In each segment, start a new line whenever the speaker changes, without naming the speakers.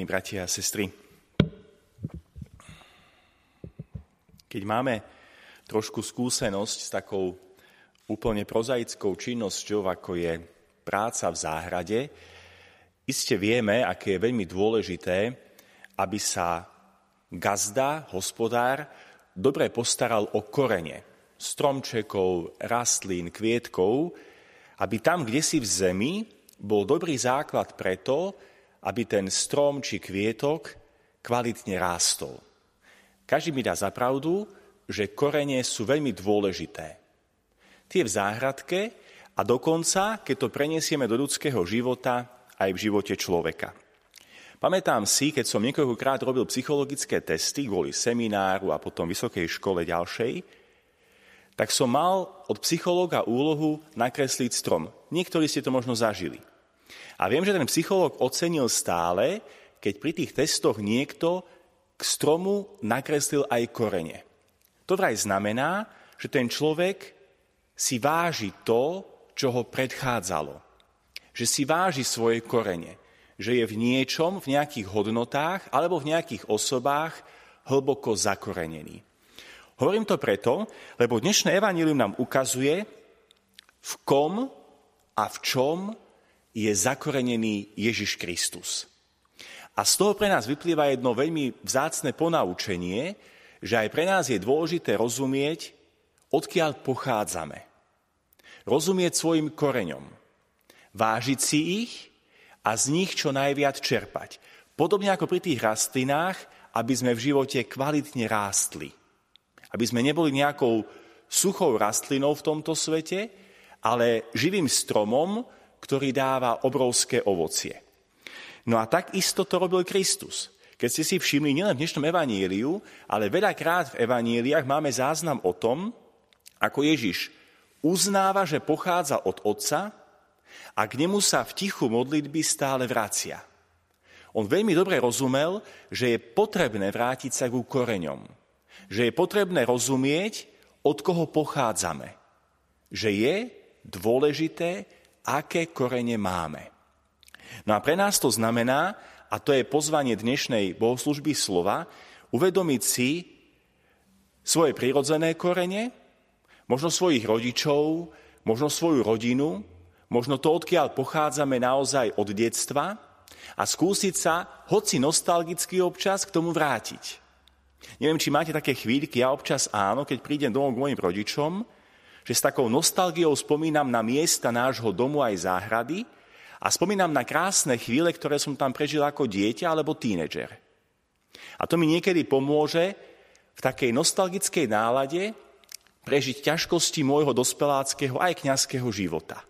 Milí bratia a sestry, keď máme trošku skúsenosť s takou úplne prozaickou činnosťou, ako je práca v záhrade, iste vieme, aké je veľmi dôležité, aby sa gazda, hospodár, dobre postaral o korene stromčekov, rastlín, kvietkov, aby tam, kde si v zemi, bol dobrý základ preto, aby ten strom či kvietok kvalitne rástol. Každý mi dá za pravdu, že korene sú veľmi dôležité. Tie v záhradke a dokonca, keď to preniesieme do ľudského života, aj v živote človeka. Pamätám si, keď som niekoľkokrát robil psychologické testy kvôli semináru a potom vysokej škole ďalšej, tak som mal od psychológa úlohu nakresliť strom. Niektorí ste to možno zažili. A viem, že ten psychológ ocenil stále, keď pri tých testoch niekto k stromu nakreslil aj korene. To vraj znamená, že ten človek si váži to, čo ho predchádzalo. Že si váži svoje korene. Že je v niečom, v nejakých hodnotách alebo v nejakých osobách hlboko zakorenený. Hovorím to preto, lebo dnešné evanílium nám ukazuje, v kom a v čom je zakorenený Ježiš Kristus. A z toho pre nás vyplýva jedno veľmi vzácne ponaučenie, že aj pre nás je dôležité rozumieť, odkiaľ pochádzame. Rozumieť svojim koreňom. Vážiť si ich a z nich čo najviac čerpať. Podobne ako pri tých rastlinách, aby sme v živote kvalitne rástli. Aby sme neboli nejakou suchou rastlinou v tomto svete, ale živým stromom, ktorý dáva obrovské ovocie. No a takisto to robil Kristus. Keď ste si všimli, nielen v dnešnom evaníliu, ale veľakrát v evaníliách máme záznam o tom, ako Ježiš uznáva, že pochádza od Otca a k nemu sa v tichu modlitby stále vracia. On veľmi dobre rozumel, že je potrebné vrátiť sa ku koreňom. Že je potrebné rozumieť, od koho pochádzame. Že je dôležité aké korene máme. No a pre nás to znamená, a to je pozvanie dnešnej bohoslužby slova, uvedomiť si svoje prirodzené korene, možno svojich rodičov, možno svoju rodinu, možno to, odkiaľ pochádzame naozaj od detstva a skúsiť sa, hoci nostalgicky občas, k tomu vrátiť. Neviem, či máte také chvíľky, ja občas áno, keď prídem domov k mojim rodičom, že s takou nostalgiou spomínam na miesta nášho domu aj záhrady a spomínam na krásne chvíle, ktoré som tam prežil ako dieťa alebo tínedžer. A to mi niekedy pomôže v takej nostalgickej nálade prežiť ťažkosti môjho dospeláckého aj kňazského života.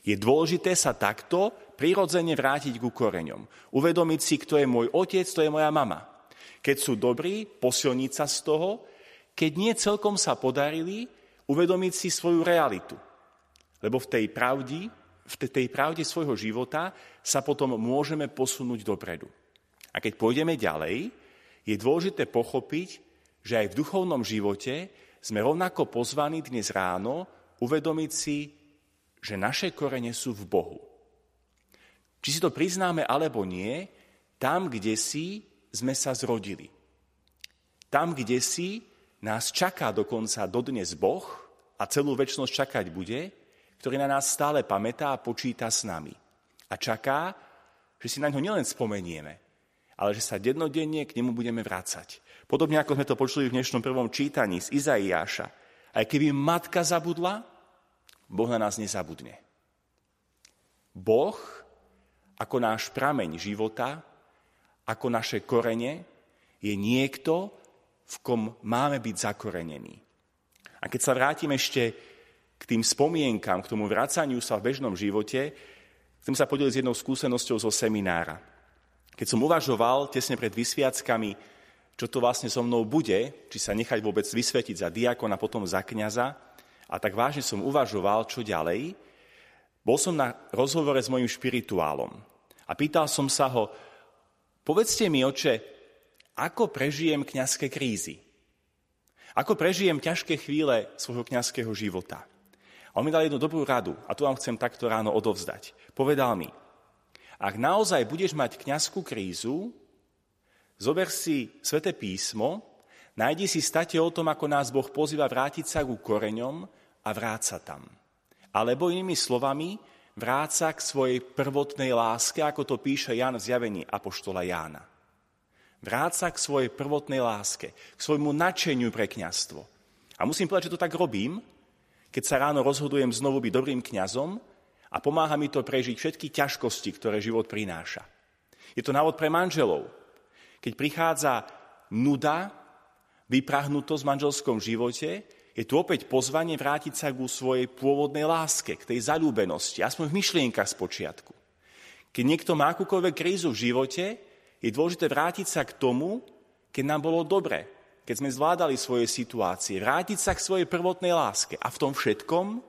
Je dôležité sa takto prirodzene vrátiť ku koreňom. Uvedomiť si, kto je môj otec, kto je moja mama. Keď sú dobrí, posilniť sa z toho. Keď nie celkom sa podarili, uvedomiť si svoju realitu. Lebo v tej pravdi, v tej pravde svojho života sa potom môžeme posunúť dopredu. A keď pôjdeme ďalej, je dôležité pochopiť, že aj v duchovnom živote sme rovnako pozvaní dnes ráno uvedomiť si, že naše korene sú v Bohu. Či si to priznáme alebo nie, tam, kde si, sme sa zrodili. Tam, kde si, nás čaká dokonca dodnes Boh a celú väčšnosť čakať bude, ktorý na nás stále pamätá a počíta s nami. A čaká, že si na ňo nielen spomenieme, ale že sa dennodenne k nemu budeme vrácať. Podobne ako sme to počuli v dnešnom prvom čítaní z Izaiáša. Aj keby matka zabudla, Boh na nás nezabudne. Boh, ako náš prameň života, ako naše korene, je niekto, v kom máme byť zakorenení. A keď sa vrátim ešte k tým spomienkam, k tomu vracaniu sa v bežnom živote, chcem sa podeliť s jednou skúsenosťou zo seminára. Keď som uvažoval tesne pred vysviackami, čo to vlastne so mnou bude, či sa nechať vôbec vysvetiť za diakona, potom za kniaza, a tak vážne som uvažoval, čo ďalej, bol som na rozhovore s mojim špirituálom a pýtal som sa ho, povedzte mi, oče, ako prežijem kňazské krízy. Ako prežijem ťažké chvíle svojho kňazského života. A on mi dal jednu dobrú radu a tu vám chcem takto ráno odovzdať. Povedal mi, Ak naozaj budeš mať kňazskú krízu, zober si sväté písmo, nájdi si state o tom, ako nás Boh pozýva vrátiť sa ku koreňom a vráť sa tam. Alebo inými slovami, vráť sa k svojej prvotnej láske, ako to píše Jan v zjavení Apoštola Jána. Vráť sa k svojej prvotnej láske, k svojmu nadšeniu pre kňazstvo. A musím povedať, že to tak robím, keď sa ráno rozhodujem znovu byť dobrým kňazom a pomáha mi to prežiť všetky ťažkosti, ktoré život prináša. Je to návod pre manželov. Keď prichádza nuda, vyprahnutosť v manželskom živote, je tu opäť pozvanie vrátiť sa ku svojej pôvodnej láske, k tej zalúbenosti, aspoň v myšlienkach z počiatku. Keď niekto má akúkoľvek krízu v živote, je dôležité vrátiť sa k tomu, keď nám bolo dobre, keď sme zvládali svoje situácie, vrátiť sa k svojej prvotnej láske a v tom všetkom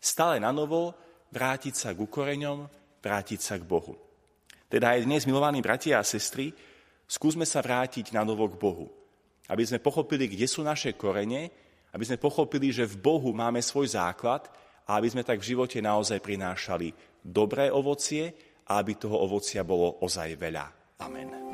stále na novo vrátiť sa k ukoreňom, vrátiť sa k Bohu. Teda aj dnes, milovaní bratia a sestry, skúsme sa vrátiť na novo k Bohu, aby sme pochopili, kde sú naše korene aby sme pochopili, že v Bohu máme svoj základ a aby sme tak v živote naozaj prinášali dobré ovocie a aby toho ovocia bolo ozaj veľa. Amen.